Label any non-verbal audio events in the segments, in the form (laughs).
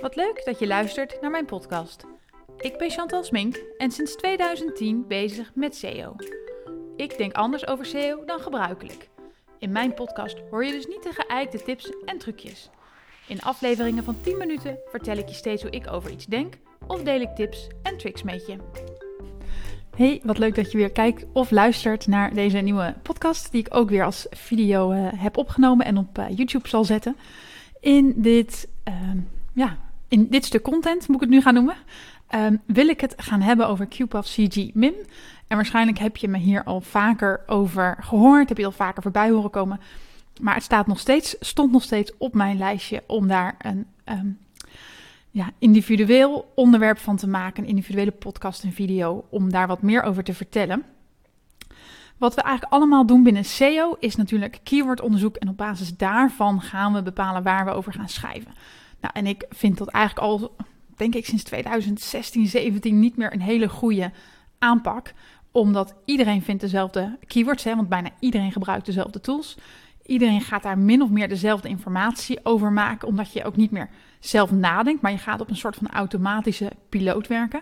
Wat leuk dat je luistert naar mijn podcast. Ik ben Chantal Smink en sinds 2010 bezig met SEO. Ik denk anders over SEO dan gebruikelijk. In mijn podcast hoor je dus niet de geëikte tips en trucjes. In afleveringen van 10 minuten vertel ik je steeds hoe ik over iets denk of deel ik tips en tricks met je. Hey, wat leuk dat je weer kijkt of luistert naar deze nieuwe podcast, die ik ook weer als video uh, heb opgenomen en op uh, YouTube zal zetten. In dit, uh, ja, in dit stuk content, moet ik het nu gaan noemen, wil ik het gaan hebben over QPAF CG MIM. En waarschijnlijk heb je me hier al vaker over gehoord, heb je al vaker voorbij horen komen. Maar het staat nog steeds, stond nog steeds op mijn lijstje om daar een um, ja, individueel onderwerp van te maken, een individuele podcast en video, om daar wat meer over te vertellen. Wat we eigenlijk allemaal doen binnen SEO is natuurlijk keywordonderzoek en op basis daarvan gaan we bepalen waar we over gaan schrijven. Nou, en ik vind dat eigenlijk al, denk ik, sinds 2016, 17 niet meer een hele goede aanpak, omdat iedereen vindt dezelfde keywords, hè, want bijna iedereen gebruikt dezelfde tools. Iedereen gaat daar min of meer dezelfde informatie over maken, omdat je ook niet meer zelf nadenkt, maar je gaat op een soort van automatische piloot werken.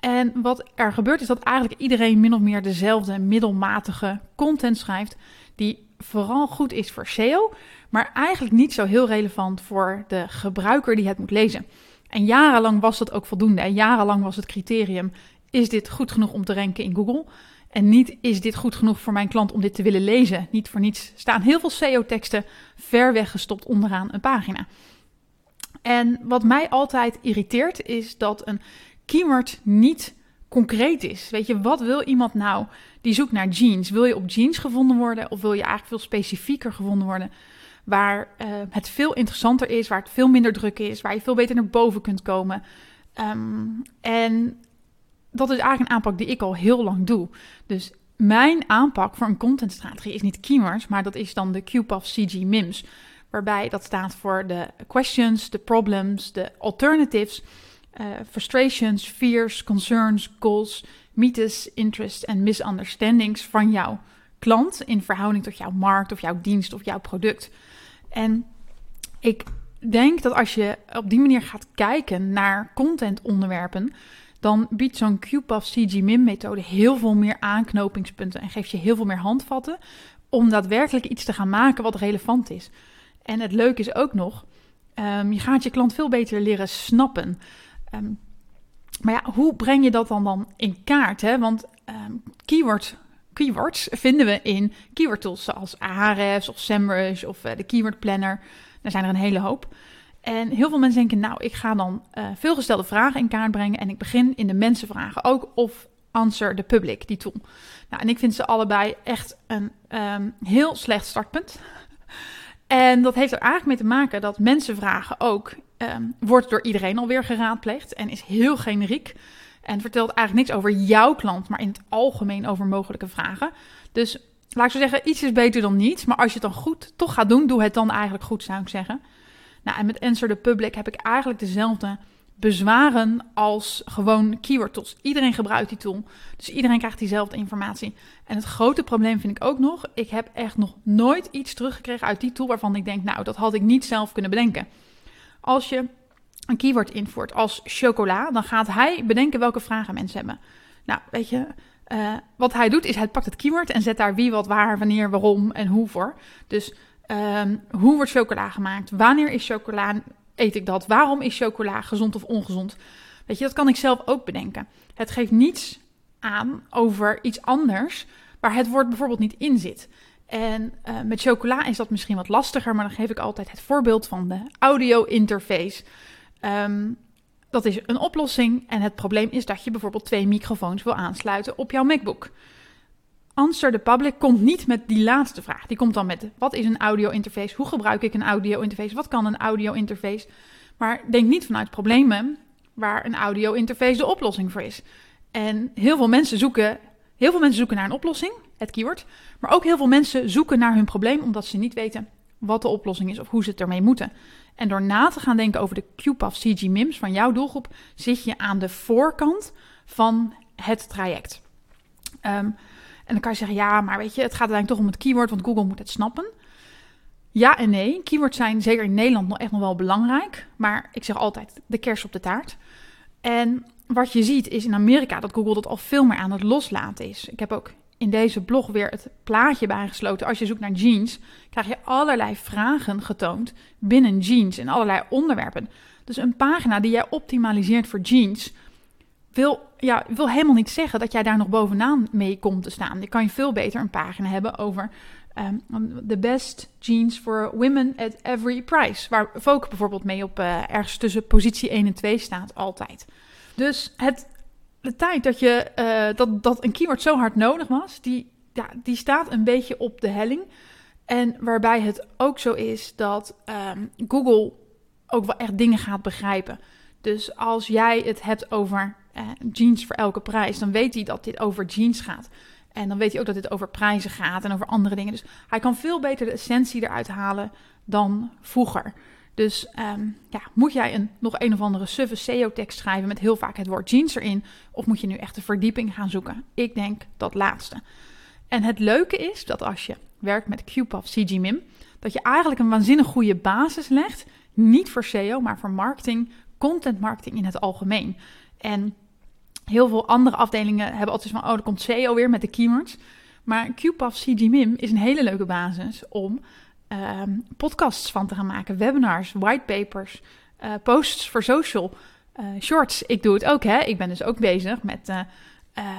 En wat er gebeurt is dat eigenlijk iedereen min of meer dezelfde middelmatige content schrijft, die vooral goed is voor SEO, maar eigenlijk niet zo heel relevant voor de gebruiker die het moet lezen. En jarenlang was dat ook voldoende. En jarenlang was het criterium: is dit goed genoeg om te ranken in Google? En niet is dit goed genoeg voor mijn klant om dit te willen lezen. Niet voor niets staan heel veel SEO-teksten ver weggestopt onderaan een pagina. En wat mij altijd irriteert is dat een keyword niet concreet is. Weet je, wat wil iemand nou die zoekt naar jeans? Wil je op jeans gevonden worden of wil je eigenlijk veel specifieker gevonden worden? Waar uh, het veel interessanter is, waar het veel minder druk is, waar je veel beter naar boven kunt komen. Um, en dat is eigenlijk een aanpak die ik al heel lang doe. Dus mijn aanpak voor een contentstrategie is niet keywords, maar dat is dan de QPAF CG MIMS. Waarbij dat staat voor de questions, de problems, de alternatives, uh, frustrations, fears, concerns, goals, mythes, interests en misunderstandings van jouw klant in verhouding tot jouw markt of jouw dienst of jouw product. En ik denk dat als je op die manier gaat kijken naar contentonderwerpen, dan biedt zo'n QPAF CG-MIM methode heel veel meer aanknopingspunten en geeft je heel veel meer handvatten om daadwerkelijk iets te gaan maken wat relevant is. En het leuke is ook nog, um, je gaat je klant veel beter leren snappen. Um, maar ja, hoe breng je dat dan, dan in kaart? Hè? Want um, keyword, keywords vinden we in keyword tools zoals Ahrefs of SEMrush of uh, de Keyword Planner. Daar zijn er een hele hoop. En heel veel mensen denken, nou, ik ga dan uh, veelgestelde vragen in kaart brengen en ik begin in de mensenvragen ook of Answer the Public, die tool. Nou, en ik vind ze allebei echt een um, heel slecht startpunt. en dat heeft er eigenlijk mee te maken dat mensenvragen ook um, wordt door iedereen alweer geraadpleegd en is heel generiek. En vertelt eigenlijk niks over jouw klant, maar in het algemeen over mogelijke vragen. Dus laat ik zo zeggen, iets is beter dan niets. Maar als je het dan goed toch gaat doen, doe het dan eigenlijk goed, zou ik zeggen. Nou, en met Answer the Public heb ik eigenlijk dezelfde bezwaren als gewoon keyword tools. Iedereen gebruikt die tool, dus iedereen krijgt diezelfde informatie. En het grote probleem vind ik ook nog, ik heb echt nog nooit iets teruggekregen uit die tool waarvan ik denk, nou, dat had ik niet zelf kunnen bedenken. Als je een keyword invoert als chocola, dan gaat hij bedenken welke vragen mensen hebben. Nou, weet je, uh, wat hij doet is hij pakt het keyword en zet daar wie, wat, waar, wanneer, waarom en hoe voor. Dus um, hoe wordt chocola gemaakt? Wanneer is chocola? Eet ik dat? Waarom is chocola gezond of ongezond? Weet je, dat kan ik zelf ook bedenken. Het geeft niets aan over iets anders waar het woord bijvoorbeeld niet in zit. En uh, met chocola is dat misschien wat lastiger, maar dan geef ik altijd het voorbeeld van de audio interface. Um, dat is een oplossing en het probleem is dat je bijvoorbeeld twee microfoons wil aansluiten op jouw MacBook. Answer the Public komt niet met die laatste vraag. Die komt dan met wat is een audio interface? Hoe gebruik ik een audio interface? Wat kan een audio interface? Maar denk niet vanuit problemen waar een audio interface de oplossing voor is. En heel veel mensen zoeken, heel veel mensen zoeken naar een oplossing, het keyword. Maar ook heel veel mensen zoeken naar hun probleem omdat ze niet weten wat de oplossing is of hoe ze het ermee moeten. En door na te gaan denken over de QPAF CG MIMS van jouw doelgroep, zit je aan de voorkant van het traject. Um, en dan kan je zeggen, ja, maar weet je, het gaat uiteindelijk toch om het keyword, want Google moet het snappen. Ja en nee. Keywords zijn zeker in Nederland nog echt nog wel belangrijk. Maar ik zeg altijd de kers op de taart. En wat je ziet is in Amerika dat Google dat al veel meer aan het loslaten is. Ik heb ook in deze blog weer het plaatje bijgesloten. Als je zoekt naar jeans, krijg je allerlei vragen getoond binnen jeans en allerlei onderwerpen. Dus een pagina die jij optimaliseert voor jeans wil, ja, wil helemaal niet zeggen dat jij daar nog bovenaan mee komt te staan. Je kan je veel beter een pagina hebben over um, the best jeans for women at every price. Waar Vogue bijvoorbeeld mee op uh, ergens tussen positie 1 en 2 staat, altijd. Dus het, de tijd dat, je, uh, dat, dat een keyword zo hard nodig was, die, ja, die staat een beetje op de helling. En waarbij het ook zo is dat um, Google ook wel echt dingen gaat begrijpen. Dus als jij het hebt over uh, jeans voor elke prijs, dan weet hij dat dit over jeans gaat. En dan weet hij ook dat dit over prijzen gaat en over andere dingen. Dus hij kan veel beter de essentie eruit halen dan vroeger. Dus um, ja, moet jij een, nog een of andere suffe SEO-tekst schrijven met heel vaak het woord jeans erin? Of moet je nu echt de verdieping gaan zoeken? Ik denk dat laatste. En het leuke is dat als je werkt met QPAF CGMIM, dat je eigenlijk een waanzinnig goede basis legt. Niet voor SEO, maar voor marketing, content marketing in het algemeen. En heel veel andere afdelingen hebben altijd van, oh, er komt SEO weer met de keywords. Maar QPAF CGMIM is een hele leuke basis om uh, podcasts van te gaan maken, webinars, whitepapers, uh, posts voor social, uh, shorts. Ik doe het ook, hè. Ik ben dus ook bezig met,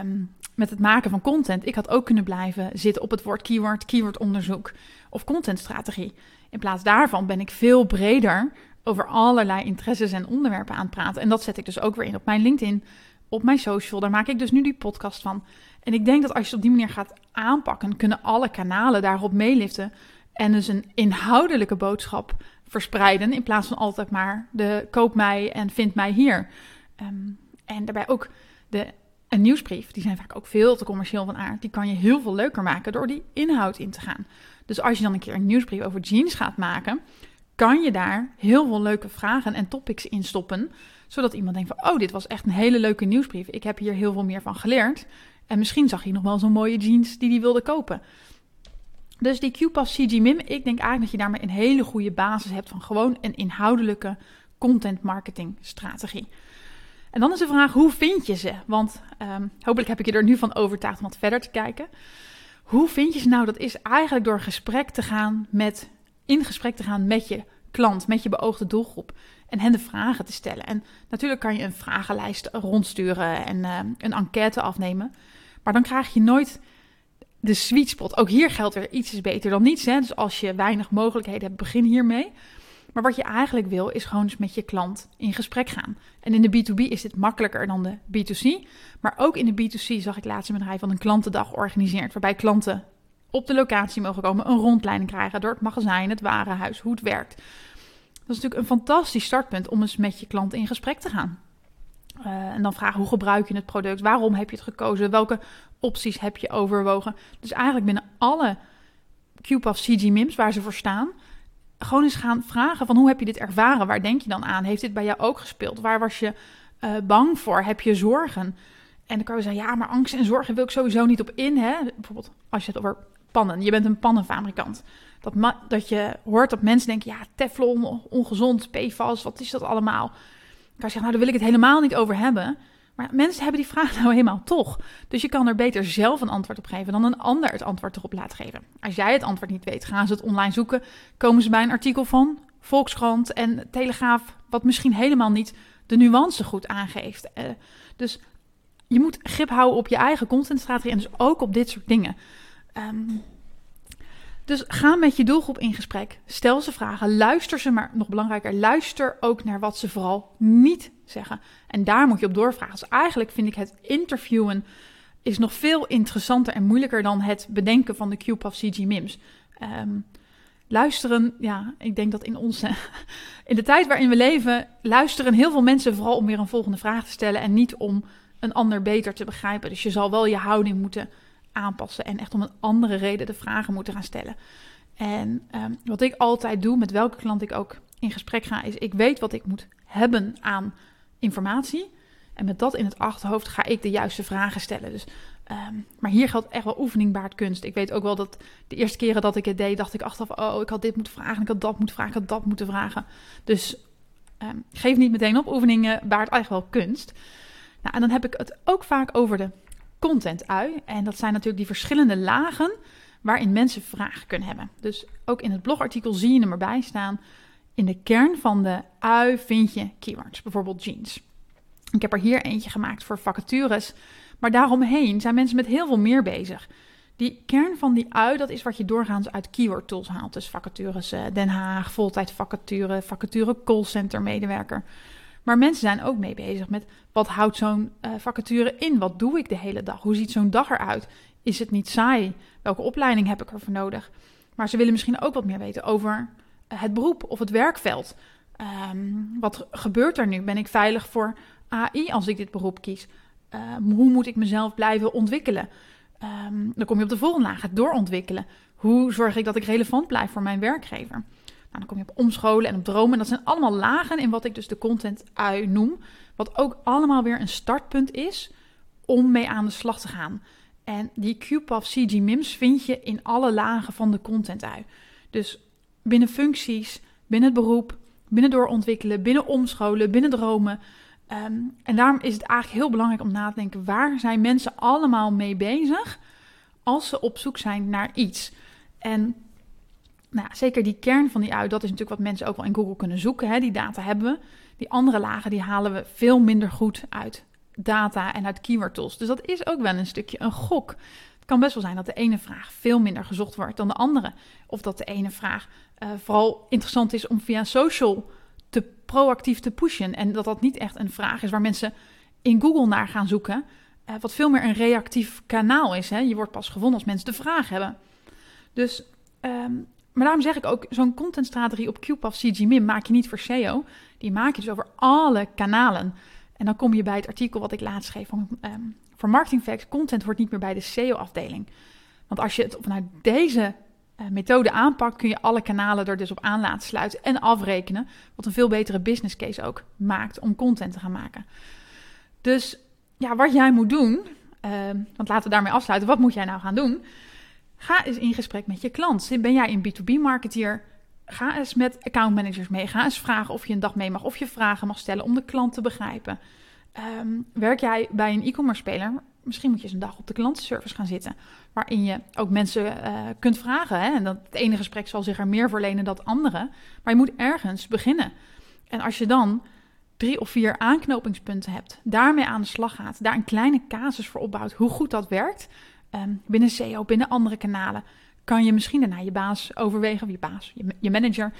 um, met het maken van content. Ik had ook kunnen blijven zitten op het woord keyword, keywordonderzoek of contentstrategie. In plaats daarvan ben ik veel breder over allerlei interesses en onderwerpen aan het praten. En dat zet ik dus ook weer in op mijn LinkedIn, op mijn social. Daar maak ik dus nu die podcast van. En ik denk dat als je het op die manier gaat aanpakken, kunnen alle kanalen daarop meeliften. En dus een inhoudelijke boodschap verspreiden. In plaats van altijd maar de koop mij en vind mij hier. Um, en daarbij ook de, een nieuwsbrief. Die zijn vaak ook veel te commercieel van aard. Die kan je heel veel leuker maken door die inhoud in te gaan. Dus als je dan een keer een nieuwsbrief over jeans gaat maken, kan je daar heel veel leuke vragen en topics in stoppen. Zodat iemand denkt van, oh, dit was echt een hele leuke nieuwsbrief. Ik heb hier heel veel meer van geleerd. En misschien zag je nog wel zo'n mooie jeans die hij wilde kopen. Dus die QPAS CGMIM, ik denk eigenlijk dat je daarmee een hele goede basis hebt van gewoon een inhoudelijke content marketing strategie. En dan is de vraag, hoe vind je ze? Want um, hopelijk heb ik je er nu van overtuigd om wat verder te kijken. Hoe vind je ze nou? Dat is eigenlijk door gesprek te gaan met, in gesprek te gaan met je klant, met je beoogde doelgroep. En hen de vragen te stellen. En natuurlijk kan je een vragenlijst rondsturen en uh, een enquête afnemen. Maar dan krijg je nooit de sweet spot. Ook hier geldt er iets is beter dan niets. Hè? Dus als je weinig mogelijkheden hebt, begin hiermee. Maar wat je eigenlijk wil, is gewoon eens met je klant in gesprek gaan. En in de B2B is dit makkelijker dan de B2C. Maar ook in de B2C zag ik laatst een bedrijf van een klantendag organiseert. Waarbij klanten op de locatie mogen komen, een rondleiding krijgen door het magazijn, het warenhuis, hoe het werkt. Dat is natuurlijk een fantastisch startpunt om eens met je klant in gesprek te gaan. Uh, en dan vragen hoe gebruik je het product? Waarom heb je het gekozen? Welke opties heb je overwogen? Dus eigenlijk binnen alle QPAF CG MIMS waar ze voor staan, gewoon eens gaan vragen van hoe heb je dit ervaren? Waar denk je dan aan? Heeft dit bij jou ook gespeeld? Waar was je uh, bang voor? Heb je zorgen? En dan kan je zeggen, ja, maar angst en zorgen wil ik sowieso niet op in. Hè? Bijvoorbeeld als je het over pannen, je bent een pannenfabrikant. Dat, dat je hoort dat mensen denken, ja, teflon, ongezond, PFAS, wat is dat allemaal? kan je zeggen, nou, daar wil ik het helemaal niet over hebben. Maar mensen hebben die vraag (laughs) nou helemaal toch. Dus je kan er beter zelf een antwoord op geven dan een ander het antwoord erop laat geven. Als jij het antwoord niet weet, gaan ze het online zoeken. Komen ze bij een artikel van Volkskrant en Telegraaf, wat misschien helemaal niet de nuance goed aangeeft. Uh, dus je moet grip houden op je eigen contentstrategie en dus ook op dit soort dingen. Um, dus ga met je doelgroep in gesprek. Stel ze vragen, luister ze, maar nog belangrijker, luister ook naar wat ze vooral niet zeggen. En daar moet je op doorvragen. Dus eigenlijk vind ik het interviewen is nog veel interessanter en moeilijker dan het bedenken van de QPAF CG MIMS. Um, luisteren, ja, ik denk dat in onze, (laughs) in de tijd waarin we leven, luisteren heel veel mensen vooral om weer een volgende vraag te stellen en niet om een ander beter te begrijpen. Dus je zal wel je houding moeten aanpassen en echt om een andere reden de vragen moeten gaan stellen. En um, wat ik altijd doe, met welke klant ik ook in gesprek ga, is ik weet wat ik moet hebben aan informatie. En met dat in het achterhoofd ga ik de juiste vragen stellen. Dus Ehm, maar hier geldt echt wel oefening baart kunst. Ik weet ook wel dat de eerste keren dat ik het deed, dacht ik achteraf: oh, ik had dit moeten vragen, ik had dat moeten vragen, ik had dat moeten vragen. Dus um, geef niet meteen op. Oefeningen baart eigenlijk wel kunst. Nou, en dan heb ik het ook vaak over de content-ui. En dat zijn natuurlijk die verschillende lagen waarin mensen vragen kunnen hebben. Dus ook in het blogartikel zie je hem erbij staan. In de kern van de ui vind je keywords, bijvoorbeeld jeans. Ik heb er hier eentje gemaakt voor vacatures, maar daaromheen zijn mensen met heel veel meer bezig. Die kern van die ui, dat is wat je doorgaans uit keyword tools haalt. Dus vacatures uh, Den Haag, voltijd vacature, vacature callcenter medewerker. Maar mensen zijn ook mee bezig met wat houdt zo'n uh, vacature in? Wat doe ik de hele dag? Hoe ziet zo'n dag eruit? Is het niet saai? Welke opleiding heb ik ervoor nodig? Maar ze willen misschien ook wat meer weten over eh, het beroep of het werkveld. Um, wat gebeurt er nu? Ben ik veilig voor AI als ik dit beroep kies? Um, hoe moet ik mezelf blijven ontwikkelen? Um, dan kom je op de volgende laag, het doorontwikkelen. Hoe zorg ik dat ik relevant blijf voor mijn werkgever? Nou, dan kom je op omscholen en op dromen. Dat zijn allemaal lagen in wat ik dus de content ui noem. Wat ook allemaal weer een startpunt is om mee aan de slag te gaan. En die QPAF CG MIMS vind je in alle lagen van de content ui. Dus binnen functies, binnen het beroep, binnen doorontwikkelen, binnen omscholen, binnen dromen. Um, en daarom is het eigenlijk heel belangrijk om na te denken: waar zijn mensen allemaal mee bezig als ze op zoek zijn naar iets? En nou, zeker die kern van die ui, dat is natuurlijk wat mensen ook wel in Google kunnen zoeken. Hè? Die data hebben we. Die andere lagen die halen we veel minder goed uit data en uit keyword tools. Dus dat is ook wel een stukje een gok. Het kan best wel zijn dat de ene vraag veel minder gezocht wordt dan de andere. Of dat de ene vraag uh, vooral interessant is om via social te proactief te pushen. En dat dat niet echt een vraag is waar mensen in Google naar gaan zoeken. Uh, wat veel meer een reactief kanaal is. Hè? Je wordt pas gevonden als mensen de vraag hebben. Dus, um, maar daarom zeg ik ook, zo'n contentstrategie op QPAF CGMIM maak je niet voor SEO. Die maak je dus over alle kanalen. En dan kom je bij het artikel wat ik laatst schreef van, um, voor Marketing Facts. Content hoort niet meer bij de SEO-afdeling. Want als je het vanuit deze uh, methode aanpakt, kun je alle kanalen er dus op aan laten sluiten en afrekenen. Wat een veel betere business case ook maakt om content te gaan maken. Dus ja, wat jij moet doen, uh, want laten we daarmee afsluiten. Wat moet jij nou gaan doen? Ga eens in gesprek met je klant. Ben jij een B2B-marketeer? Ga eens met accountmanagers mee. Ga eens vragen of je een dag mee mag. Of je vragen mag stellen om de klant te begrijpen. Um, werk jij bij een e-commerce speler? Misschien moet je eens een dag op de klantenservice gaan zitten. Waarin je ook mensen uh, kunt vragen. Hè? En dat, het ene gesprek zal zich er meer voor lenen dan het andere. Maar je moet ergens beginnen. En als je dan drie of vier aanknopingspunten hebt, daarmee aan de slag gaat, daar een kleine casus voor opbouwt, hoe goed dat werkt, um, binnen SEO, binnen andere kanalen, kan je misschien daarna je baas overwegen, of je baas, je, je manager,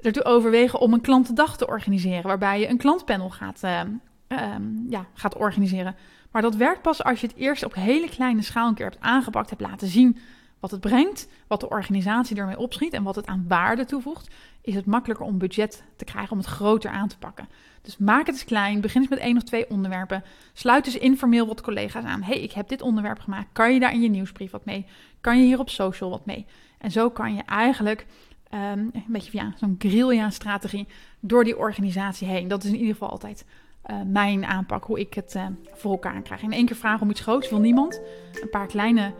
ertoe overwegen om een klantendag te organiseren, waarbij je een klantpanel gaat, uh, um, ja, gaat organiseren. Maar dat werkt pas als je het eerst op hele kleine schaal een keer hebt aangepakt, hebt laten zien wat het brengt, wat de organisatie ermee opschiet en wat het aan waarde toevoegt, is het makkelijker om budget te krijgen om het groter aan te pakken. Dus maak het eens klein, begin eens met één of twee onderwerpen. Sluit dus informeel wat collega's aan. hey, ik heb dit onderwerp gemaakt. Kan je daar in je nieuwsbrief wat mee? Kan je hier op social wat mee? En zo kan je eigenlijk um, een beetje via zo'n guerrilla-strategie door die organisatie heen. Dat is in ieder geval altijd uh, mijn aanpak, hoe ik het uh, voor elkaar krijg. In één keer vragen om iets groots wil niemand. Een paar kleine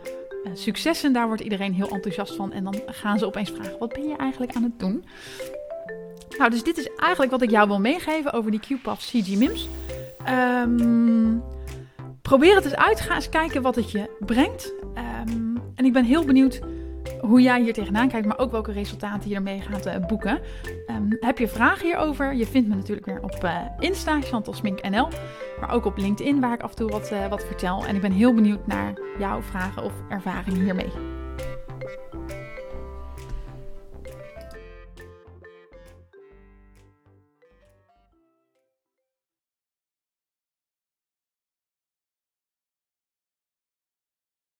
uh, successen, daar wordt iedereen heel enthousiast van. En dan gaan ze opeens vragen, wat ben je eigenlijk aan het doen? Nou, dus dit is eigenlijk wat ik jou wil meegeven over die QPAF CG MIMS. Um, probeer het eens uit. Ga eens kijken wat het je brengt. Um, en ik ben heel benieuwd hoe jij hier tegenaan kijkt, maar ook welke resultaten je ermee gaat uh, boeken. Um, heb je vragen hierover? Je vindt me natuurlijk weer op uh, Insta, ChantalSminkNL, maar ook op LinkedIn, waar ik af en toe wat, uh, wat vertel. En ik ben heel benieuwd naar jouw vragen of ervaringen hiermee.